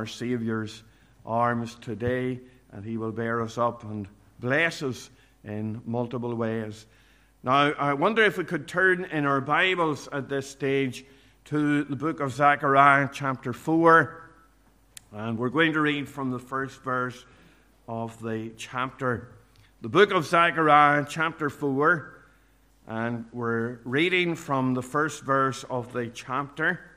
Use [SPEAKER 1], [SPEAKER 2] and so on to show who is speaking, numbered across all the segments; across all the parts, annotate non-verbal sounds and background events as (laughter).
[SPEAKER 1] our Saviour's arms today, and He will bear us up and bless us in multiple ways. Now, I wonder if we could turn in our Bibles at this stage to the book of Zechariah, chapter 4, and we're going to read from the first verse of the chapter. The book of Zechariah, chapter 4, and we're reading from the first verse of the chapter.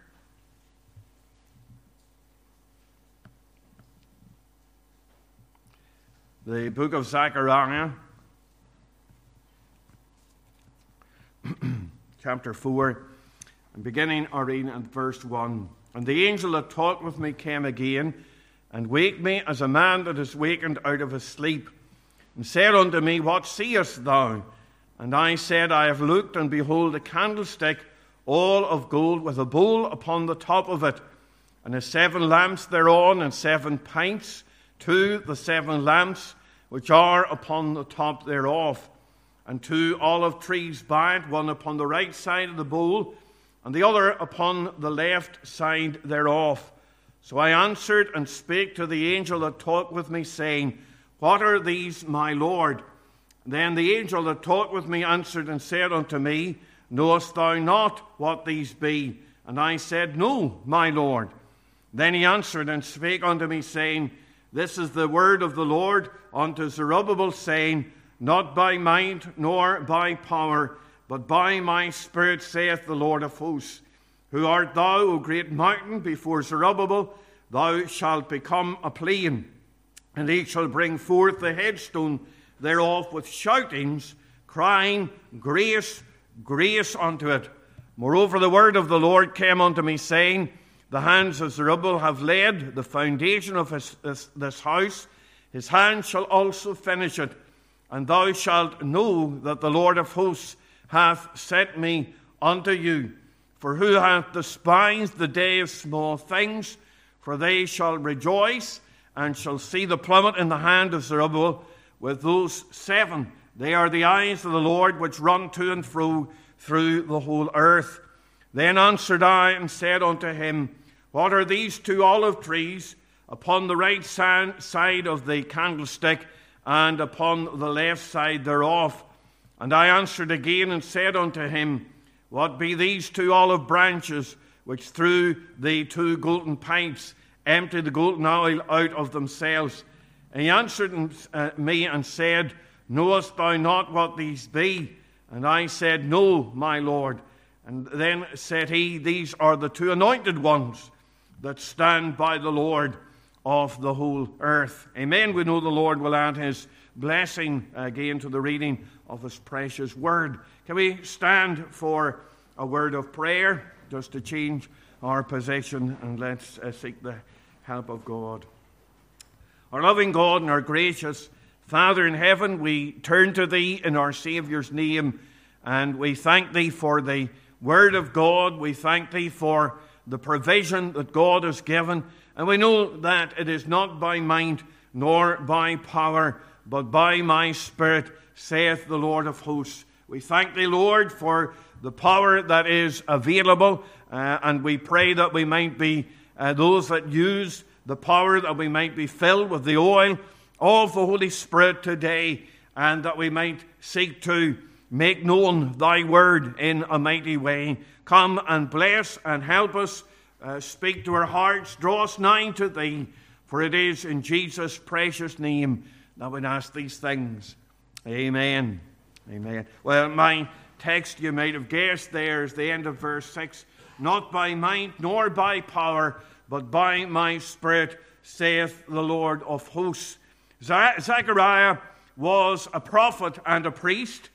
[SPEAKER 1] The book of Zechariah, (clears throat) chapter 4, and beginning our reading verse 1. And the angel that talked with me came again and waked me as a man that is wakened out of his sleep, and said unto me, What seest thou? And I said, I have looked, and behold, a candlestick all of gold with a bowl upon the top of it, and the seven lamps thereon, and seven pints to the seven lamps which are upon the top thereof, and two olive trees by it, one upon the right side of the bowl, and the other upon the left side thereof. So I answered and spake to the angel that talked with me, saying, What are these, my Lord? Then the angel that talked with me answered and said unto me, Knowest thou not what these be? And I said, No, my Lord. Then he answered and spake unto me, saying, This is the word of the Lord unto Zerubbabel, saying, Not by might nor by power, but by my spirit, saith the Lord of hosts. Who art thou, O great mountain, before Zerubbabel? Thou shalt become a plain, and he shall bring forth the headstone thereof with shoutings, crying, Grace, grace unto it. Moreover, the word of the Lord came unto me, saying, The hands of Zerubbabel have laid the foundation of his, this, this house, his hand shall also finish it. And thou shalt know that the Lord of hosts hath sent me unto you. For who hath despised the day of small things? For they shall rejoice and shall see the plummet in the hand of Zerubbabel with those seven. They are the eyes of the Lord which run to and fro through the whole earth. Then answered I and said unto him, What are these two olive trees upon the right side of the candlestick and upon the left side thereof? And I answered again and said unto him, what be these two olive branches which through the two golden pipes empty the golden oil out of themselves? And he answered uh, me and said, Knowest thou not what these be? And I said, No, my Lord. And then said he, These are the two anointed ones that stand by the Lord of the whole earth. Amen. We know the Lord will add his blessing again to the reading of his precious word. Can we stand for a word of prayer just to change our position and let's uh, seek the help of God? Our loving God and our gracious Father in heaven, we turn to Thee in our Saviour's name and we thank Thee for the Word of God. We thank Thee for the provision that God has given. And we know that it is not by might nor by power, but by my Spirit, saith the Lord of hosts. We thank Thee, Lord, for the power that is available, uh, and we pray that we might be uh, those that use the power, that we might be filled with the oil of the Holy Spirit today, and that we might seek to make known Thy word in a mighty way. Come and bless and help us. Uh, speak to our hearts, draw us nigh to Thee, for it is in Jesus' precious name that we ask these things. Amen. Amen. Well, my text you might have guessed there is the end of verse 6 Not by might nor by power, but by my Spirit, saith the Lord of hosts. Zechariah was a prophet and a priest.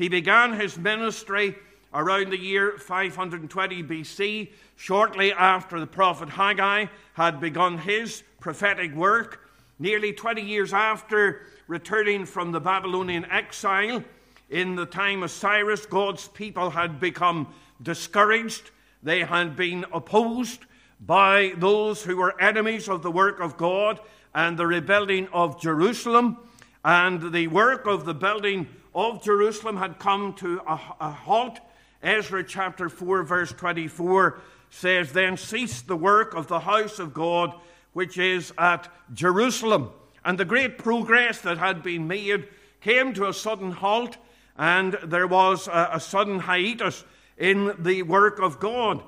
[SPEAKER 1] He began his ministry around the year 520 BC, shortly after the prophet Haggai had begun his prophetic work. Nearly 20 years after returning from the Babylonian exile, in the time of Cyrus, God's people had become discouraged. They had been opposed by those who were enemies of the work of God and the rebuilding of Jerusalem. And the work of the building of Jerusalem had come to a, a halt. Ezra chapter 4, verse 24 says, Then ceased the work of the house of God which is at Jerusalem. And the great progress that had been made came to a sudden halt, and there was a, a sudden hiatus in the work of God.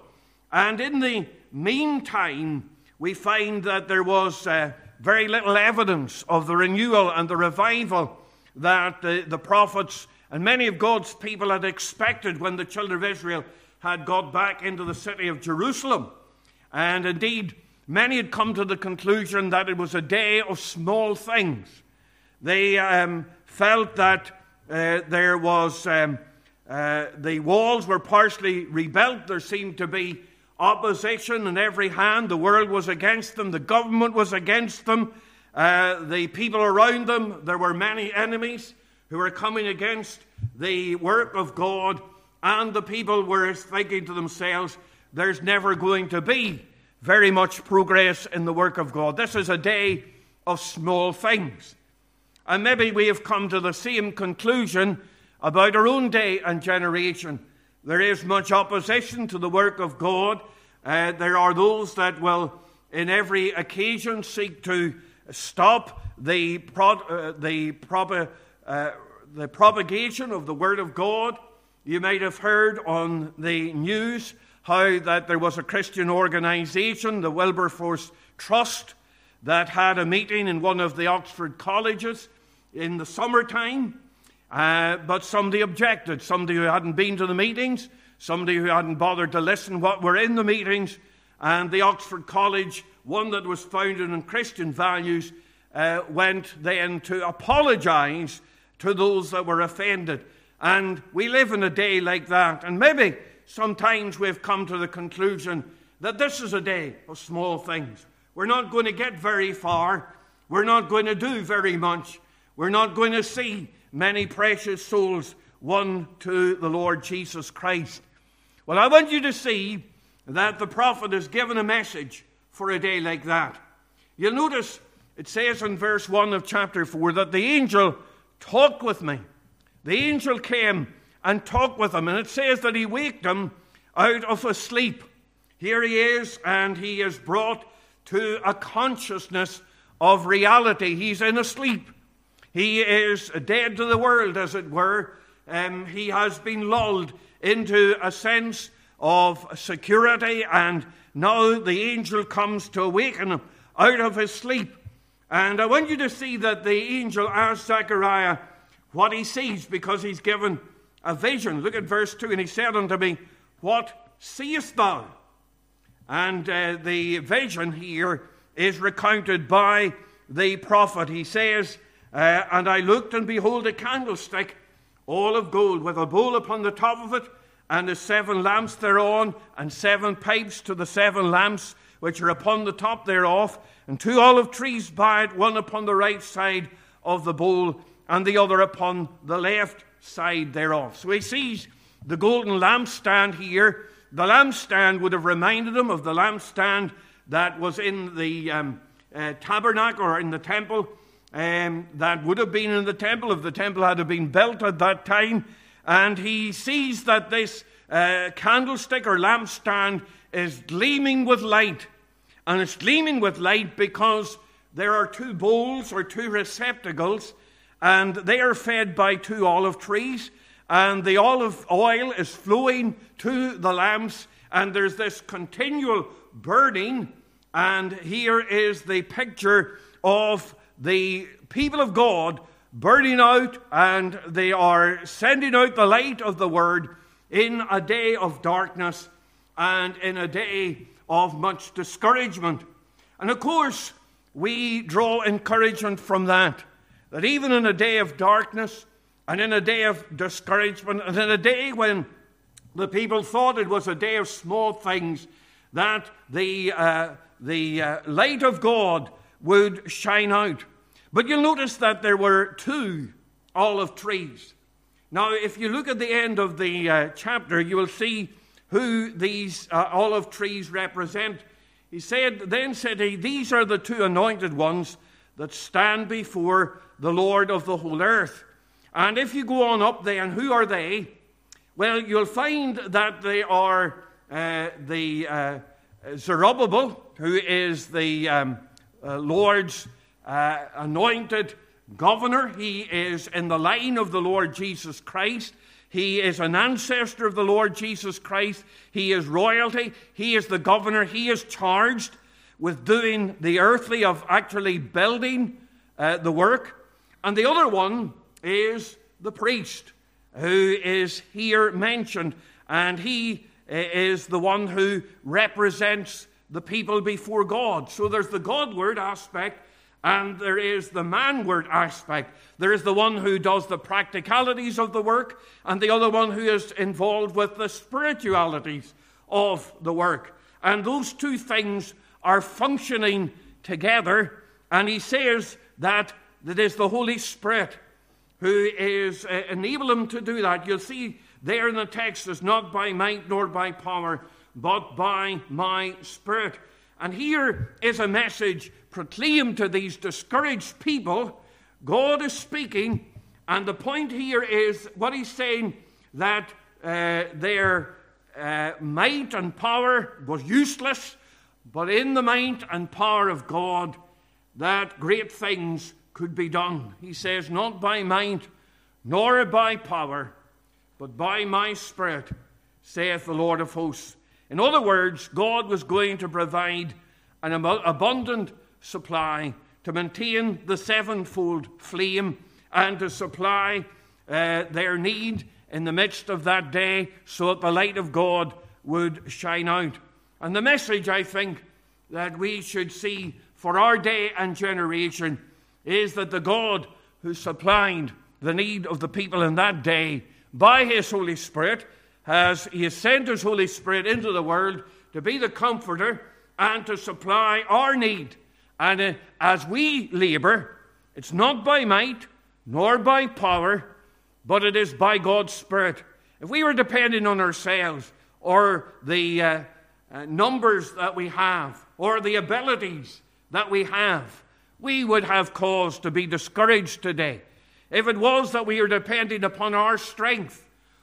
[SPEAKER 1] And in the meantime, we find that there was uh, very little evidence of the renewal and the revival that the, the prophets and many of God's people had expected when the children of Israel had got back into the city of Jerusalem. And indeed, many had come to the conclusion that it was a day of small things. They um, felt that uh, there was, um, uh, the walls were partially rebuilt. There seemed to be opposition on every hand. The world was against them, the government was against them, uh, the people around them. There were many enemies who were coming against the work of God, and the people were thinking to themselves, there's never going to be very much progress in the work of God. This is a day of small things. And maybe we have come to the same conclusion about our own day and generation. There is much opposition to the work of God. Uh, there are those that will, in every occasion, seek to stop the, pro- uh, the, pro- uh, the propagation of the Word of God. You might have heard on the news how that there was a Christian organization, the Wilberforce Trust, that had a meeting in one of the Oxford colleges in the summertime. Uh, but somebody objected. Somebody who hadn't been to the meetings, somebody who hadn't bothered to listen what were in the meetings, and the Oxford College, one that was founded on Christian values, uh, went then to apologize to those that were offended. And we live in a day like that. And maybe sometimes we've come to the conclusion that this is a day of small things. We're not going to get very far. We're not going to do very much. We're not going to see many precious souls won to the Lord Jesus Christ. Well, I want you to see that the prophet has given a message for a day like that. You'll notice it says in verse 1 of chapter 4 that the angel talked with me. The angel came and talked with him, and it says that he waked him out of a sleep. Here he is, and he is brought to a consciousness of reality. He's in a sleep. He is dead to the world, as it were. Um, he has been lulled into a sense of security, and now the angel comes to awaken him out of his sleep. And I want you to see that the angel asks Zechariah what he sees because he's given a vision. Look at verse 2 and he said unto me, What seest thou? And uh, the vision here is recounted by the prophet. He says, uh, And I looked, and behold, a candlestick, all of gold, with a bowl upon the top of it, and the seven lamps thereon, and seven pipes to the seven lamps which are upon the top thereof, and two olive trees by it, one upon the right side of the bowl, and the other upon the left side thereof. So he sees the golden lampstand here. The lampstand would have reminded him of the lampstand that was in the um, uh, tabernacle or in the temple. Um, that would have been in the temple if the temple had been built at that time. And he sees that this uh, candlestick or lampstand is gleaming with light. And it's gleaming with light because there are two bowls or two receptacles, and they are fed by two olive trees. And the olive oil is flowing to the lamps, and there's this continual burning. And here is the picture of the people of God burning out, and they are sending out the light of the word in a day of darkness and in a day of much discouragement. And of course, we draw encouragement from that. That even in a day of darkness and in a day of discouragement and in a day when the people thought it was a day of small things, that the, uh, the uh, light of God would shine out. But you'll notice that there were two olive trees. Now, if you look at the end of the uh, chapter, you will see who these uh, olive trees represent. He said, Then said he, These are the two anointed ones that stand before the Lord of the whole earth. And if you go on up then, who are they? Well, you'll find that they are uh, the uh, Zerubbabel, who is the um, uh, Lord's uh, anointed governor. He is in the line of the Lord Jesus Christ. He is an ancestor of the Lord Jesus Christ. He is royalty. He is the governor. He is charged with doing the earthly, of actually building uh, the work. And the other one is the priest, who is here mentioned. And he uh, is the one who represents the people before God. So there's the Godward aspect and there is the manward aspect. There is the one who does the practicalities of the work, and the other one who is involved with the spiritualities of the work. And those two things are functioning together. And he says that it is the Holy Spirit who is uh, enabling him to do that. You'll see there in the text, it's not by might nor by power, but by my Spirit. And here is a message proclaimed to these discouraged people. God is speaking, and the point here is what he's saying that uh, their uh, might and power was useless, but in the might and power of God, that great things could be done. He says, Not by might, nor by power, but by my Spirit, saith the Lord of hosts. In other words, God was going to provide an abundant supply to maintain the sevenfold flame and to supply uh, their need in the midst of that day so that the light of God would shine out. And the message, I think, that we should see for our day and generation is that the God who supplied the need of the people in that day by his Holy Spirit has he has sent his Holy Spirit into the world to be the comforter and to supply our need. And uh, as we labor, it's not by might nor by power, but it is by God's Spirit. If we were depending on ourselves or the uh, uh, numbers that we have or the abilities that we have, we would have cause to be discouraged today. If it was that we were depending upon our strength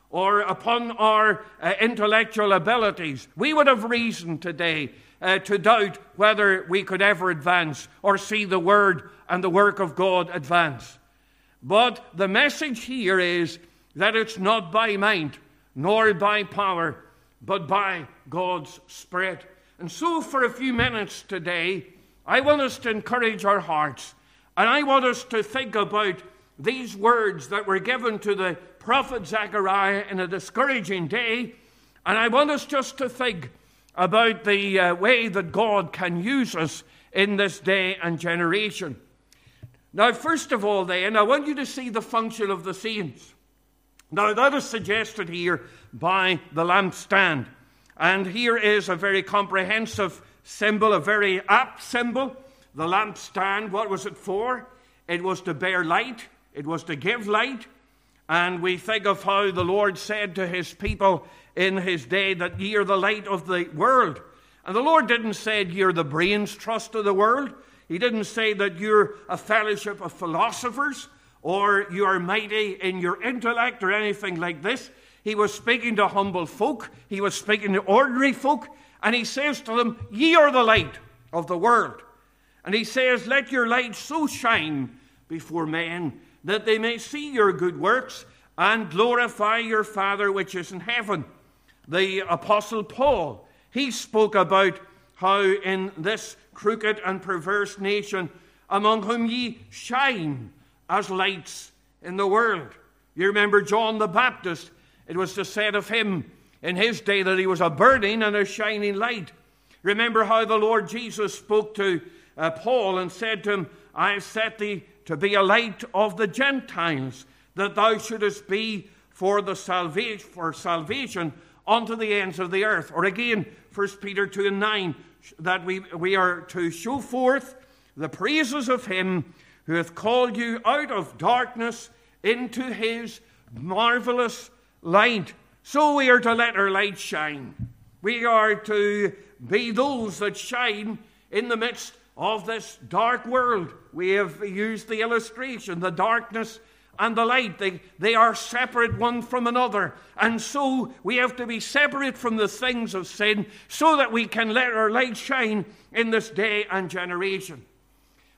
[SPEAKER 1] or upon our uh, intellectual abilities, we would have reason today uh, to doubt whether we could ever advance or see the Word and the work of God advance. But the message here is that it's not by might nor by power, but by God's Spirit. And so, for a few minutes today, I want us to encourage our hearts and I want us to think about these words that were given to the prophet Zechariah in a discouraging day. And I want us just to think about the uh, way that God can use us in this day and generation. Now, first of all, then, I want you to see the function of the saints. Now, that is suggested here by the lampstand. And here is a very comprehensive symbol, a very apt symbol. The lampstand, what was it for? It was to bear light, it was to give light. And we think of how the Lord said to his people in his day that ye are the light of the world. And the Lord didn't say you're the brains trust of the world. He didn't say that you're a fellowship of philosophers or you are mighty in your intellect or anything like this. He was speaking to humble folk, he was speaking to ordinary folk, and he says to them, Ye are the light of the world. And he says, Let your light so shine before men that they may see your good works and glorify your Father which is in heaven. The Apostle Paul, he spoke about how in this crooked and perverse nation, among whom ye shine as lights in the world. You remember John the Baptist, it was said of him in his day that he was a burning and a shining light. Remember how the Lord Jesus spoke to uh, Paul and said to him, I have set thee to be a light of the Gentiles, that thou shouldest be for the salvation for salvation unto the ends of the earth. Or again, 1 Peter 2 and 9, that we, we are to show forth the praises of him who hath called you out of darkness into his marvelous light. So we are to let our light shine. We are to be those that shine in the midst of this dark world. We have used the illustration the darkness and the light. They, they are separate one from another. And so we have to be separate from the things of sin so that we can let our light shine in this day and generation.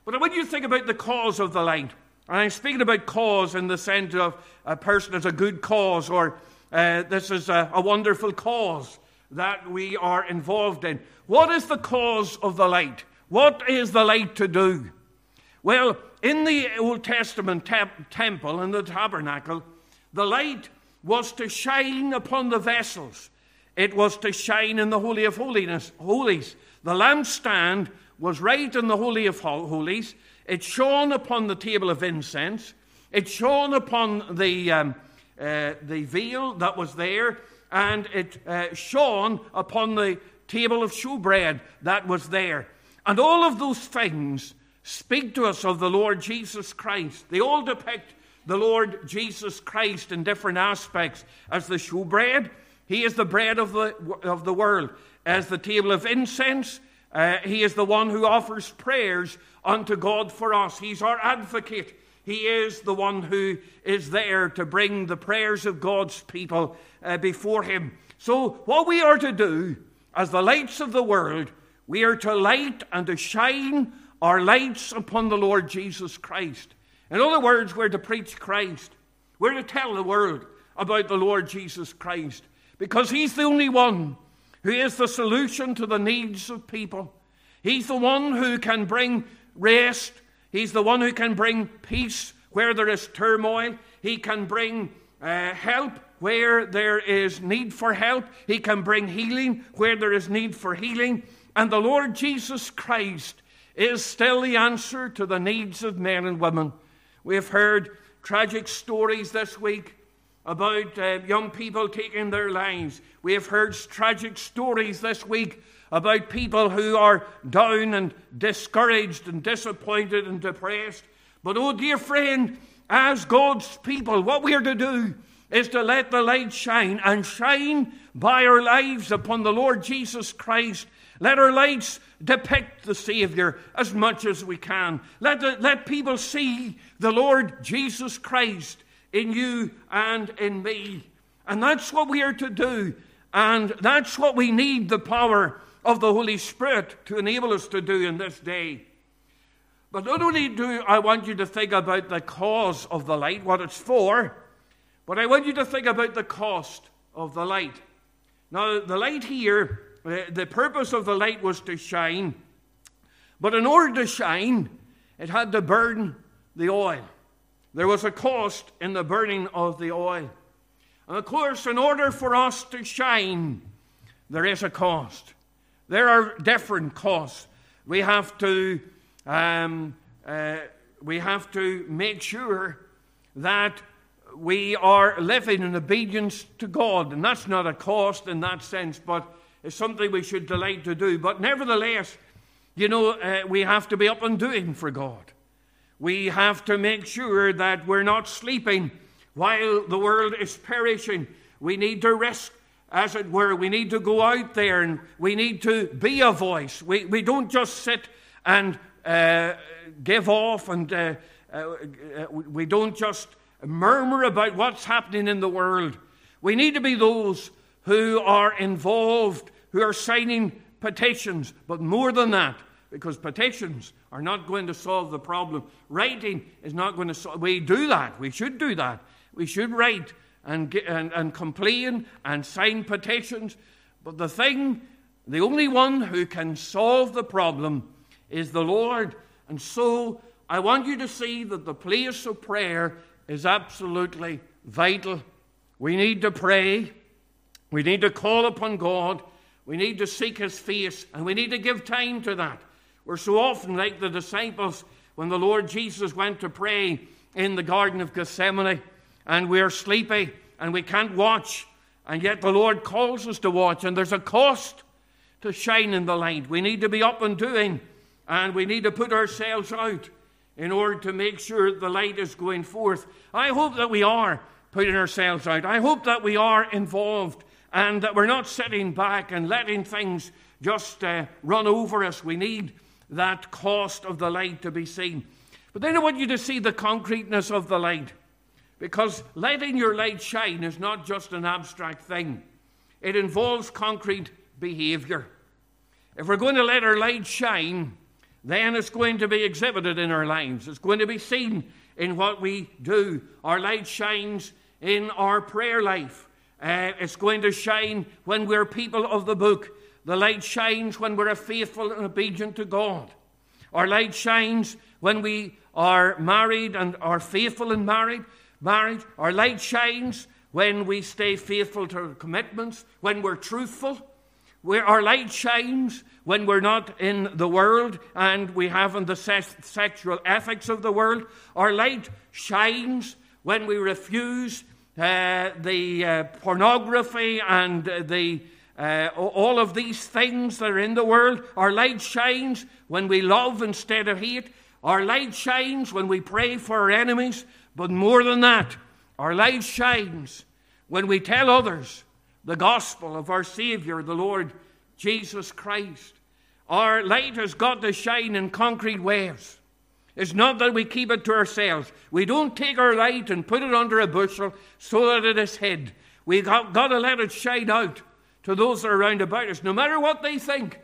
[SPEAKER 1] But want you think about the cause of the light. And I'm speaking about cause in the sense of a person as a good cause or uh, this is a, a wonderful cause that we are involved in. What is the cause of the light? What is the light to do? Well, in the Old Testament temple, in the tabernacle, the light was to shine upon the vessels. It was to shine in the Holy of Holiness, Holies. The lampstand was right in the Holy of Holies. It shone upon the table of incense. It shone upon the, um, uh, the veil that was there. And it uh, shone upon the table of shewbread that was there. And all of those things speak to us of the Lord Jesus Christ. They all depict the Lord Jesus Christ in different aspects as the shewbread. He is the bread of the, of the world. As the table of incense, uh, he is the one who offers prayers unto God for us. He's our advocate. He is the one who is there to bring the prayers of God's people uh, before Him. So, what we are to do as the lights of the world, we are to light and to shine our lights upon the Lord Jesus Christ. In other words, we're to preach Christ. We're to tell the world about the Lord Jesus Christ because He's the only one who is the solution to the needs of people. He's the one who can bring rest. He's the one who can bring peace where there is turmoil. He can bring uh, help where there is need for help. He can bring healing where there is need for healing. And the Lord Jesus Christ is still the answer to the needs of men and women. We've heard tragic stories this week about uh, young people taking their lives. We have heard tragic stories this week about people who are down and discouraged and disappointed and depressed. But, oh, dear friend, as God's people, what we are to do is to let the light shine and shine by our lives upon the Lord Jesus Christ. Let our lights depict the Savior as much as we can. Let, the, let people see the Lord Jesus Christ in you and in me. And that's what we are to do. And that's what we need the power of the Holy Spirit to enable us to do in this day. But not only do I want you to think about the cause of the light, what it's for, but I want you to think about the cost of the light. Now, the light here, uh, the purpose of the light was to shine, but in order to shine, it had to burn the oil. There was a cost in the burning of the oil. And of course, in order for us to shine, there is a cost. There are different costs. We have to, um, uh, we have to make sure that we are living in obedience to God. And that's not a cost in that sense, but it's something we should delight to do. But nevertheless, you know, uh, we have to be up and doing for God. We have to make sure that we're not sleeping while the world is perishing. We need to risk, as it were. We need to go out there and we need to be a voice. We, we don't just sit and uh, give off and uh, uh, we don't just murmur about what's happening in the world. We need to be those who are involved, who are signing petitions, but more than that, because petitions are not going to solve the problem. Writing is not going to solve. We do that. We should do that. We should write and, and, and complain and sign petitions. But the thing, the only one who can solve the problem is the Lord. And so I want you to see that the place of prayer is absolutely vital. We need to pray. We need to call upon God. We need to seek His face. And we need to give time to that. We're so often like the disciples when the Lord Jesus went to pray in the Garden of Gethsemane and we're sleepy and we can't watch, and yet the Lord calls us to watch, and there's a cost to shine in the light. We need to be up and doing, and we need to put ourselves out in order to make sure the light is going forth. I hope that we are putting ourselves out. I hope that we are involved and that we're not sitting back and letting things just uh, run over us. We need that cost of the light to be seen. But then I want you to see the concreteness of the light. Because letting your light shine is not just an abstract thing, it involves concrete behavior. If we're going to let our light shine, then it's going to be exhibited in our lives. It's going to be seen in what we do. Our light shines in our prayer life. Uh, it's going to shine when we're people of the book. The light shines when we're faithful and obedient to God. Our light shines when we are married and are faithful in married marriage. Our light shines when we stay faithful to our commitments, when we're truthful. Where our light shines when we're not in the world and we haven't the sexual ethics of the world. Our light shines when we refuse uh, the uh, pornography and uh, the uh, all of these things that are in the world. Our light shines when we love instead of hate. Our light shines when we pray for our enemies. But more than that, our light shines when we tell others the gospel of our Savior, the Lord Jesus Christ. Our light has got to shine in concrete ways. It's not that we keep it to ourselves. We don't take our light and put it under a bushel so that it is hid. We've got, got to let it shine out to those that are around about us, no matter what they think,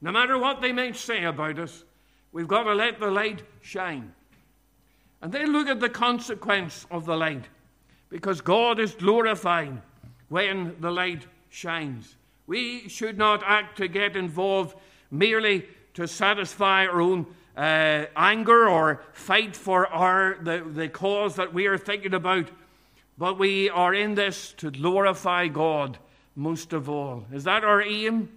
[SPEAKER 1] no matter what they may say about us. We've got to let the light shine. And then look at the consequence of the light, because God is glorified when the light shines. We should not act to get involved merely to satisfy our own uh, anger or fight for our, the, the cause that we are thinking about, but we are in this to glorify God most of all. Is that our aim?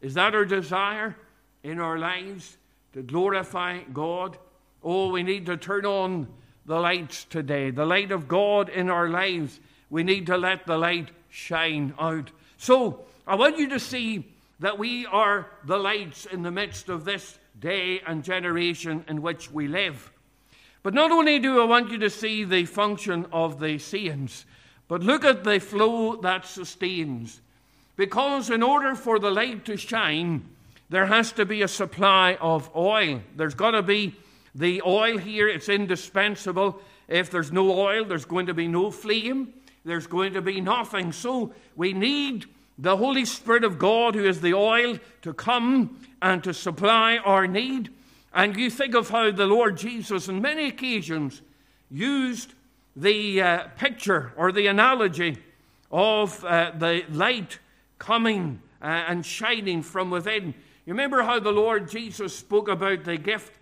[SPEAKER 1] Is that our desire in our lives to glorify God? Oh, we need to turn on the lights today, the light of God in our lives. We need to let the light shine out. So, I want you to see that we are the lights in the midst of this day and generation in which we live. But not only do I want you to see the function of the saints, but look at the flow that sustains. Because in order for the light to shine, there has to be a supply of oil. There's got to be the oil here, it's indispensable. If there's no oil, there's going to be no flame, there's going to be nothing. So we need the Holy Spirit of God, who is the oil, to come and to supply our need. And you think of how the Lord Jesus, on many occasions, used the uh, picture or the analogy of uh, the light coming uh, and shining from within. You remember how the Lord Jesus spoke about the gift?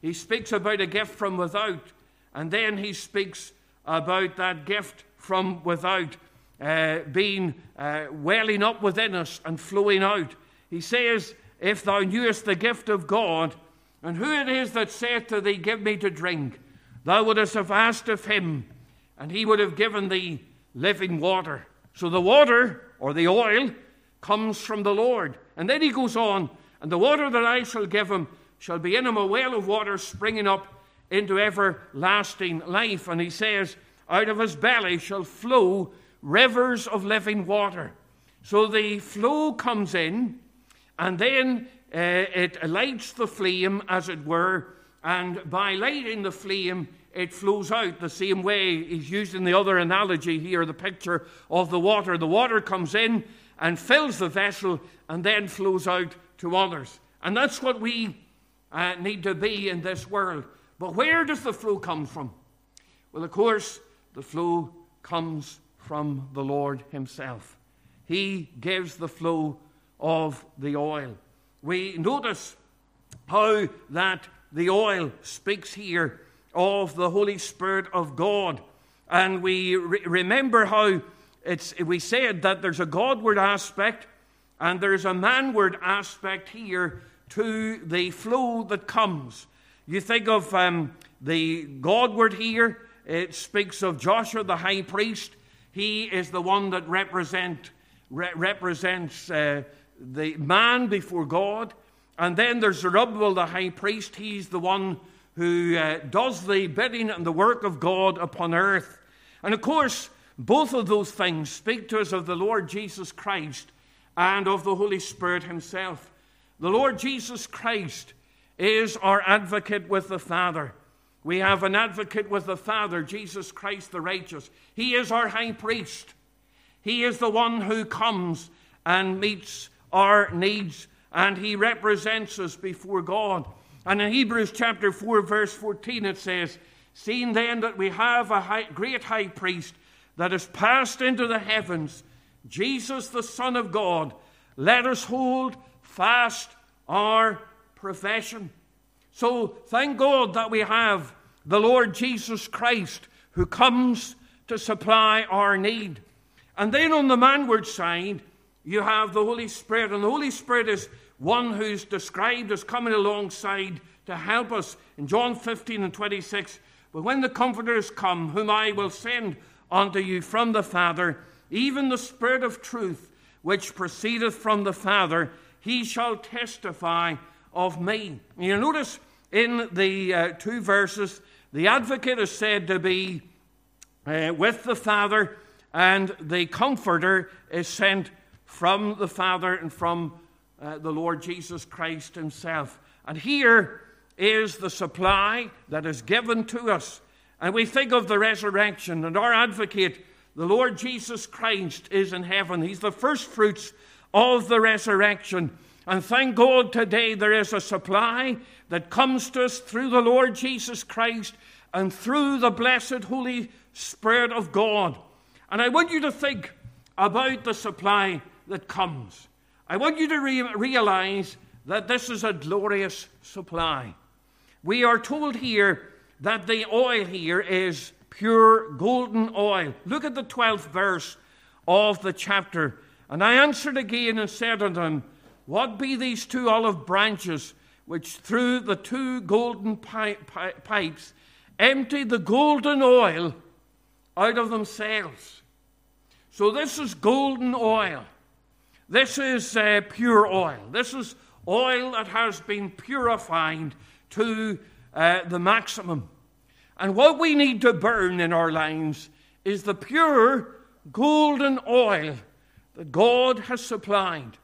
[SPEAKER 1] He speaks about a gift from without, and then he speaks about that gift from without uh, being uh, welling up within us and flowing out. He says, If thou knewest the gift of God, and who it is that saith to thee, Give me to drink, thou wouldst have asked of him, and he would have given thee living water. So the water, or the oil, comes from the Lord. And then he goes on, and the water that I shall give him shall be in him a well of water springing up into everlasting life. And he says, Out of his belly shall flow rivers of living water. So the flow comes in, and then uh, it lights the flame, as it were, and by lighting the flame, it flows out the same way he's using the other analogy here, the picture of the water. The water comes in and fills the vessel and then flows out to others. And that's what we uh, need to be in this world. But where does the flow come from? Well, of course, the flow comes from the Lord Himself. He gives the flow of the oil. We notice how that the oil speaks here of the Holy Spirit of God. And we re- remember how it's, we said that there's a Godward aspect and there's a manward aspect here to the flow that comes. You think of um, the Godward here, it speaks of Joshua the high priest he is the one that represent, re- represents uh, the man before God. And then there's Zerubbabel, the high priest. He's the one who uh, does the bidding and the work of God upon earth. And of course, both of those things speak to us of the Lord Jesus Christ and of the Holy Spirit Himself. The Lord Jesus Christ is our advocate with the Father. We have an advocate with the Father, Jesus Christ the righteous. He is our high priest. He is the one who comes and meets our needs, and he represents us before God. And in Hebrews chapter 4, verse 14, it says, Seeing then that we have a high, great high priest that has passed into the heavens, Jesus the Son of God, let us hold fast our profession. So thank God that we have the Lord Jesus Christ who comes to supply our need. And then on the manward side, you have the Holy Spirit, and the Holy Spirit is one who's described as coming alongside to help us in John 15 and 26. But when the Comforter is come, whom I will send unto you from the Father, even the Spirit of truth, which proceedeth from the Father, he shall testify of me. You notice in the uh, two verses, the advocate is said to be uh, with the Father, and the Comforter is sent from the Father and from uh, the Lord Jesus Christ Himself. And here is the supply that is given to us. And we think of the resurrection, and our advocate, the Lord Jesus Christ, is in heaven. He's the first fruits of the resurrection. And thank God today there is a supply that comes to us through the Lord Jesus Christ and through the blessed Holy Spirit of God. And I want you to think about the supply that comes. I want you to re- realize that this is a glorious supply. We are told here that the oil here is pure golden oil. Look at the 12th verse of the chapter. And I answered again and said unto him, What be these two olive branches which through the two golden pi- pi- pipes empty the golden oil out of themselves? So this is golden oil. This is uh, pure oil. This is oil that has been purified to uh, the maximum. And what we need to burn in our lives is the pure golden oil that God has supplied.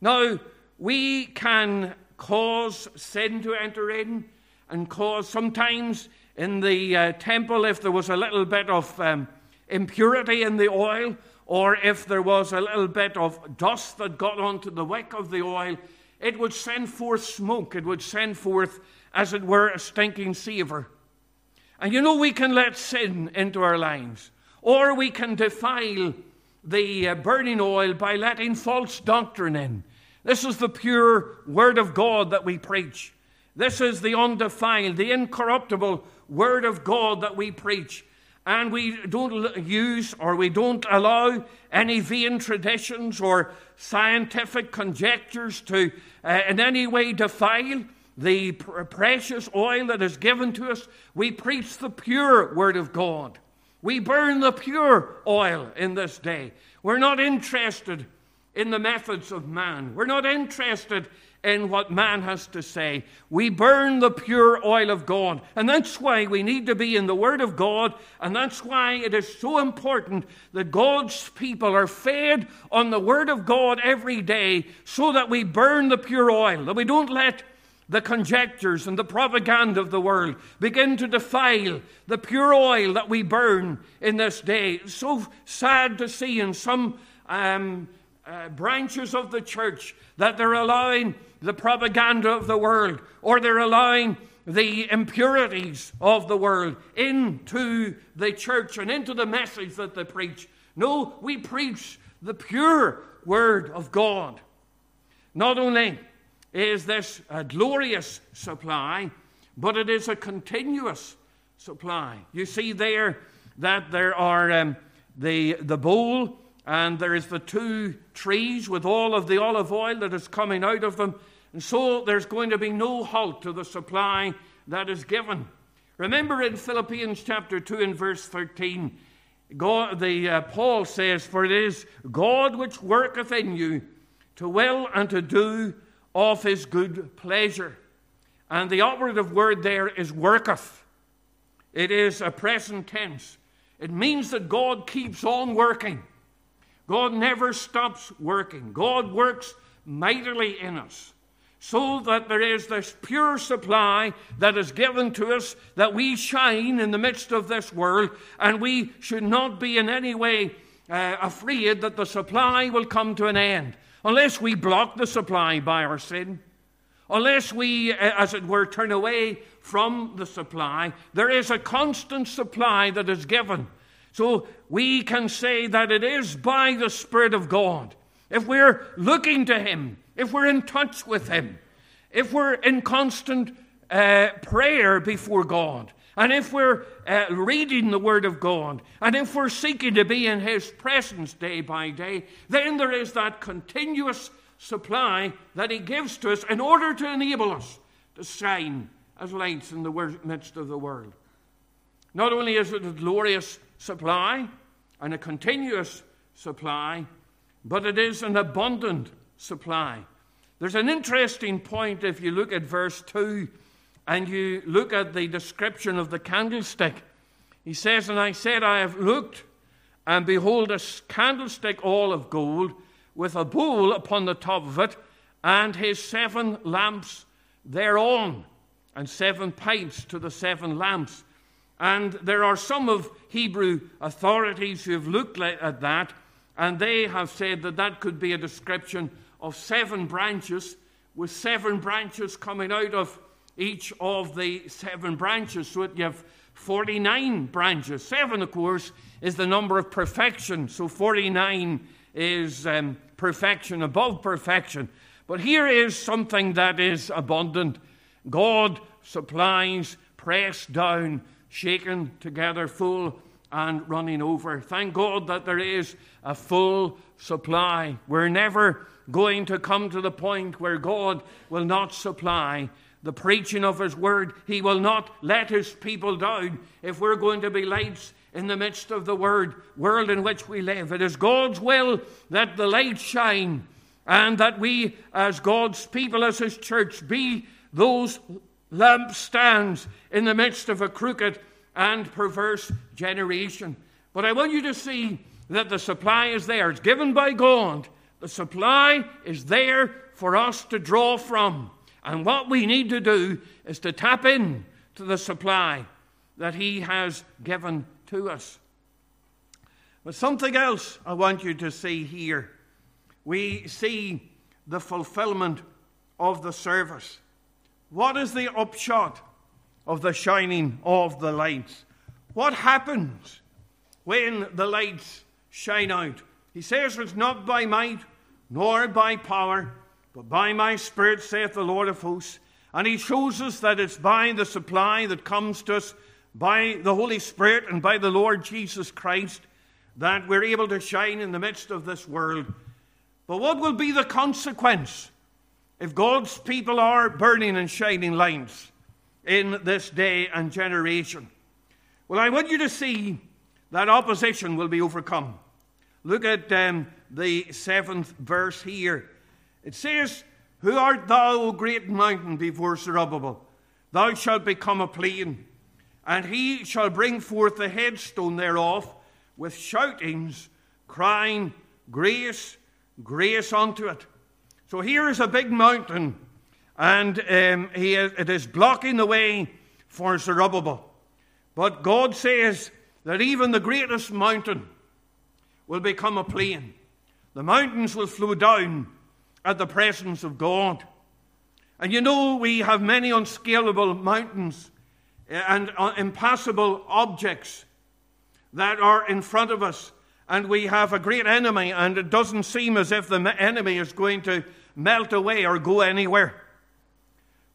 [SPEAKER 1] Now, we can cause sin to enter in and cause sometimes in the uh, temple, if there was a little bit of um, impurity in the oil, or if there was a little bit of dust that got onto the wick of the oil, it would send forth smoke. It would send forth, as it were, a stinking savour. And you know, we can let sin into our lives, or we can defile the uh, burning oil by letting false doctrine in. This is the pure Word of God that we preach. This is the undefiled, the incorruptible Word of God that we preach and we don't use or we don't allow any vain traditions or scientific conjectures to uh, in any way defile the pr- precious oil that is given to us. We preach the pure Word of God. We burn the pure oil in this day. We're not interested in the methods of man. We're not interested in what man has to say. We burn the pure oil of God. And that's why we need to be in the Word of God. And that's why it is so important that God's people are fed on the Word of God every day so that we burn the pure oil, that we don't let the conjectures and the propaganda of the world begin to defile the pure oil that we burn in this day. It's so sad to see in some um, uh, branches of the church that they're allowing the propaganda of the world or they're allowing the impurities of the world into the church and into the message that they preach. No, we preach the pure Word of God. Not only is this a glorious supply, but it is a continuous supply. You see there that there are um, the, the bowl and there is the two trees with all of the olive oil that is coming out of them. And so there's going to be no halt to the supply that is given. Remember in Philippians chapter 2 and verse 13, God, the, uh, Paul says, For it is God which worketh in you to will and to do of his good pleasure. And the operative word there is worketh. It is a present tense. It means that God keeps on working. God never stops working. God works mightily in us so that there is this pure supply that is given to us that we shine in the midst of this world, and we should not be in any way uh, afraid that the supply will come to an end unless we block the supply by our sin, Unless we, uh, as it were, turn away from the supply, there is a constant supply that is given. So we can say that it is by the Spirit of God. If we're looking to Him, if we're in touch with Him, if we're in constant uh, prayer before God, and if we're uh, reading the Word of God, and if we're seeking to be in His presence day by day, then there is that continuous supply that He gives to us in order to enable us to shine as lights in the midst of the world. Not only is it a glorious supply and a continuous supply, but it is an abundant supply. There's an interesting point if you look at verse 2 and you look at the description of the candlestick. He says, And I said, I have looked, and behold, a candlestick all of gold, with a bowl upon the top of it, and his seven lamps thereon, and seven pipes to the seven lamps. And there are some of Hebrew authorities who have looked at that, and they have said that that could be a description of seven branches, with seven branches coming out of each of the seven branches. So you have 49 branches. Seven, of course, is the number of perfection. So 49 is um, perfection above perfection. But here is something that is abundant God supplies, pressed down, shaken together, full and running over. Thank God that there is a full supply. We're never going to come to the point where God will not supply the preaching of His Word. He will not let His people down if we're going to be lights in the midst of the word, world in which we live. It is God's will that the light shine and that we, as God's people, as His church, be those lampstands in the midst of a crooked and perverse generation. But I want you to see that the supply is there. It's given by God. The supply is there for us to draw from. And what we need to do is to tap in to the supply that He has given to us. But something else I want you to see here. We see the fulfillment of the service. What is the upshot of the shining of the lights? What happens when the lights shine out? He says it's not by might nor by power but by my Spirit, saith the Lord of hosts. And he shows us that it's by the supply that comes to us by the Holy Spirit and by the Lord Jesus Christ that we're able to shine in the midst of this world. But what will be the consequence if God's people are burning and shining lights in this day and generation? Well, I want you to see that opposition will be overcome. Look at um, the seventh verse here. It says, Who art thou, O great mountain, before Zerubbabel? Thou shalt become a plain, and he shall bring forth the headstone thereof with shoutings, crying, Grace, grace unto it. So here is a big mountain, and um, it is blocking the way for Zerubbabel. But God says that even the greatest mountain will become a plain. The mountains will flow down at the presence of God. And you know, we have many unscalable mountains eh, and uh, impassable objects that are in front of us. And we have a great enemy, and it doesn't seem as if the enemy is going to melt away or go anywhere.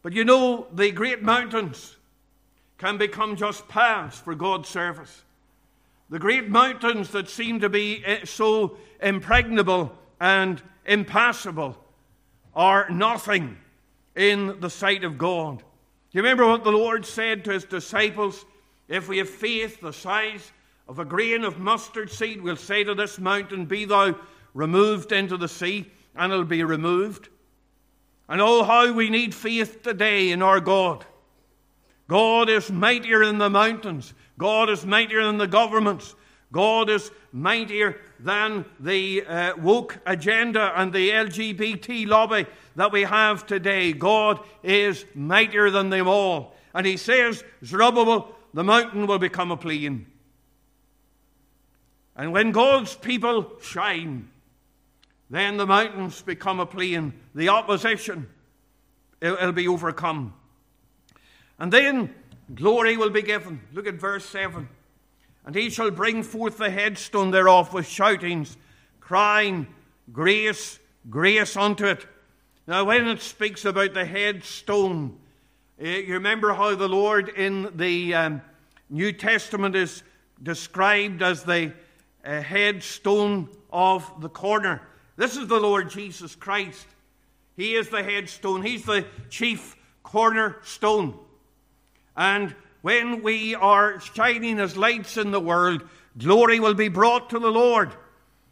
[SPEAKER 1] But you know, the great mountains can become just paths for God's service. The great mountains that seem to be eh, so impregnable and impassable are nothing in the sight of God. Do you remember what the Lord said to his disciples? If we have faith the size of a grain of mustard seed, we'll say to this mountain, Be thou removed into the sea, and it'll be removed. And oh, how we need faith today in our God. God is mightier than the mountains. God is mightier than the governments. God is mightier than the uh, woke agenda and the LGBT lobby that we have today. God is mightier than them all. And he says, Zerubbabel, the mountain will become a plain. And when God's people shine, then the mountains become a plain. The opposition it'll be overcome. And then glory will be given. Look at verse 7. And he shall bring forth the headstone thereof with shoutings, crying, Grace, grace unto it. Now, when it speaks about the headstone, eh, you remember how the Lord in the um, New Testament is described as the uh, headstone of the corner. This is the Lord Jesus Christ. He is the headstone, He's the chief cornerstone. And when we are shining as lights in the world, glory will be brought to the Lord.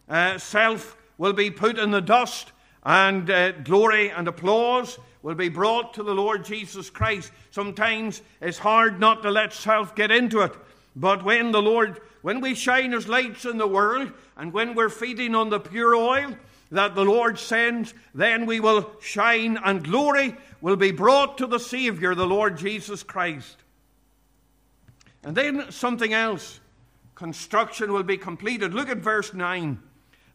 [SPEAKER 1] Uh, self will be put in the dust, and uh, glory and applause will be brought to the Lord Jesus Christ. Sometimes it's hard not to let self get into it, but when the Lord, when we shine as lights in the world, and when we're feeding on the pure oil that the Lord sends, then we will shine, and glory will be brought to the Savior, the Lord Jesus Christ. And then something else construction will be completed. Look at verse 9.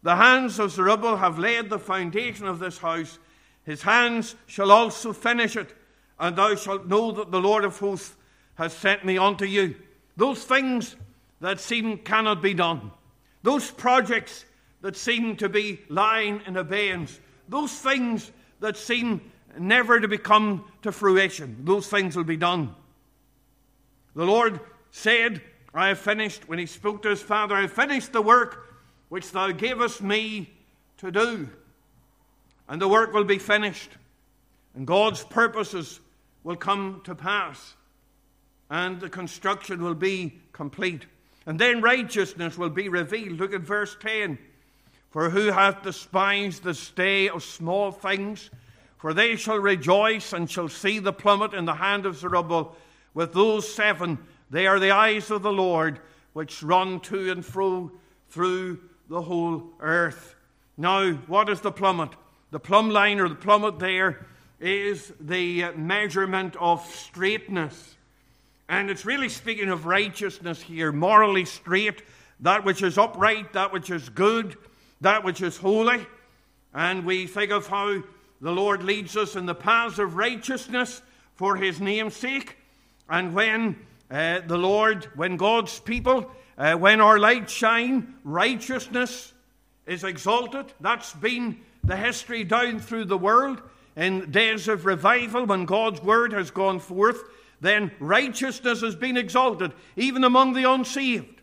[SPEAKER 1] The hands of Zerubbabel have laid the foundation of this house. His hands shall also finish it, and thou shalt know that the Lord of hosts has sent me unto you. Those things that seem cannot be done, those projects that seem to be lying in abeyance, those things that seem never to become to fruition, those things will be done. The Lord said, I have finished, when he spoke to his father, I have finished the work which thou gavest me to do. And the work will be finished, and God's purposes will come to pass, and the construction will be complete. And then righteousness will be revealed. Look at verse 10. For who hath despised the stay of small things? For they shall rejoice and shall see the plummet in the hand of Zerubbabel. With those seven, they are the eyes of the Lord, which run to and fro through the whole earth. Now, what is the plummet? The plumb line or the plummet there is the uh, measurement of straightness. And it's really speaking of righteousness here, morally straight, that which is upright, that which is good, that which is holy. And we think of how the Lord leads us in the paths of righteousness for his name's sake. And when uh, the Lord, when God's people uh, when our light shine, righteousness is exalted. That's been the history down through the world. In days of revival, when God's word has gone forth, then righteousness has been exalted, even among the unsaved.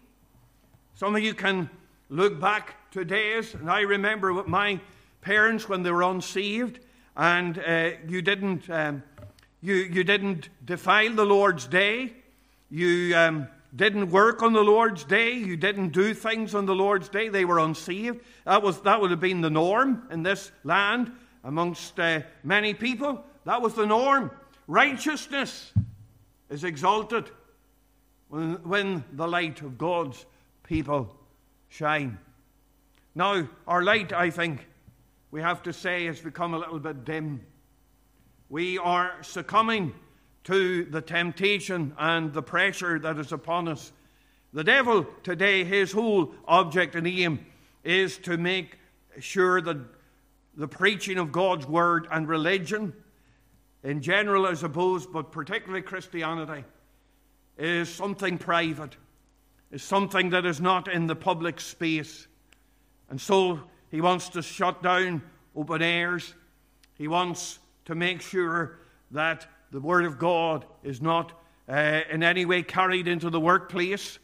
[SPEAKER 1] Some of you can look back to days, and I remember with my parents when they were unsaved, and uh, you didn't um, you you didn't defile the Lord's day. You um, didn't work on the Lord's day, you didn't do things on the Lord's day, they were unsaved. That, was, that would have been the norm in this land amongst uh, many people. That was the norm. Righteousness is exalted when, when the light of God's people shine. Now, our light, I think, we have to say, has become a little bit dim. We are succumbing to the temptation and the pressure that is upon us. The devil today, his whole object and aim is to make sure that the preaching of God's word and religion, in general, I suppose, but particularly Christianity, is something private, is something that is not in the public space. And so he wants to shut down open airs. He wants to make sure that the Word of God is not uh, in any way carried into the workplace,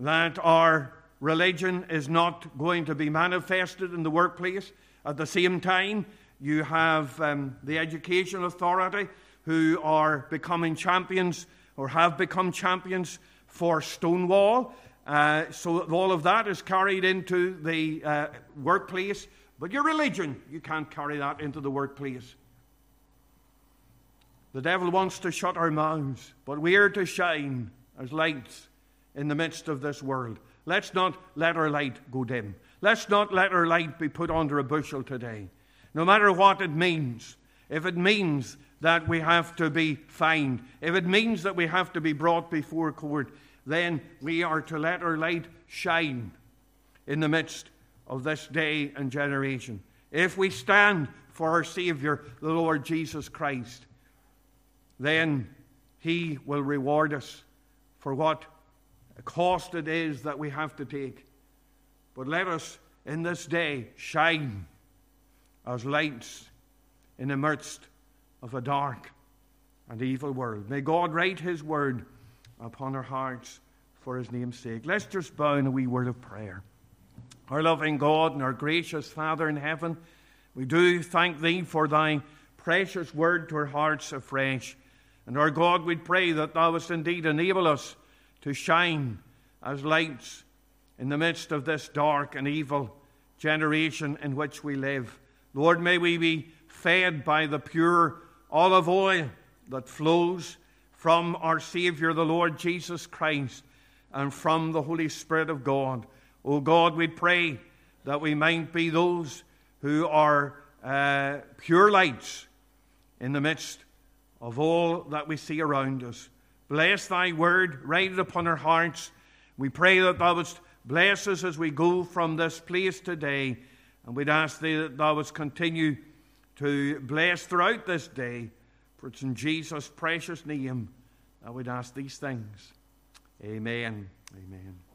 [SPEAKER 1] that our religion is not going to be manifested in the workplace. At the same time, you have um, the education authority who are becoming champions or have become champions for Stonewall. Uh, so all of that is carried into the uh, workplace. But your religion, you can't carry that into the workplace. The devil wants to shut our mouths, but we are to shine as lights in the midst of this world. Let's not let our light go dim. Let's not let our light be put under a bushel today. No matter what it means, if it means that we have to be fined, if it means that we have to be brought before court, then we are to let our light shine in the midst of this day and generation. If we stand for our Savior, the Lord Jesus Christ, then He will reward us for what cost it is that we have to take. But let us in this day shine as lights in the midst of a dark and evil world. May God write His word upon our hearts for His name's sake. Let's just bow in a wee word of prayer. Our loving God and our gracious Father in heaven, we do thank Thee for Thy precious word to our hearts afresh. And our God, we pray that Thou wouldst indeed enable us to shine as lights in the midst of this dark and evil generation in which we live. Lord, may we be fed by the pure olive oil that flows from our Savior, the Lord Jesus Christ, and from the Holy Spirit of God. O oh God, we pray that we might be those who are uh, pure lights in the midst of all that we see around us. Bless thy word, write it upon our hearts. We pray that thou wouldst bless us as we go from this place today. And we'd ask thee that thou wouldst continue to bless throughout this day. For it's in Jesus' precious name that we'd ask these things. Amen. Amen.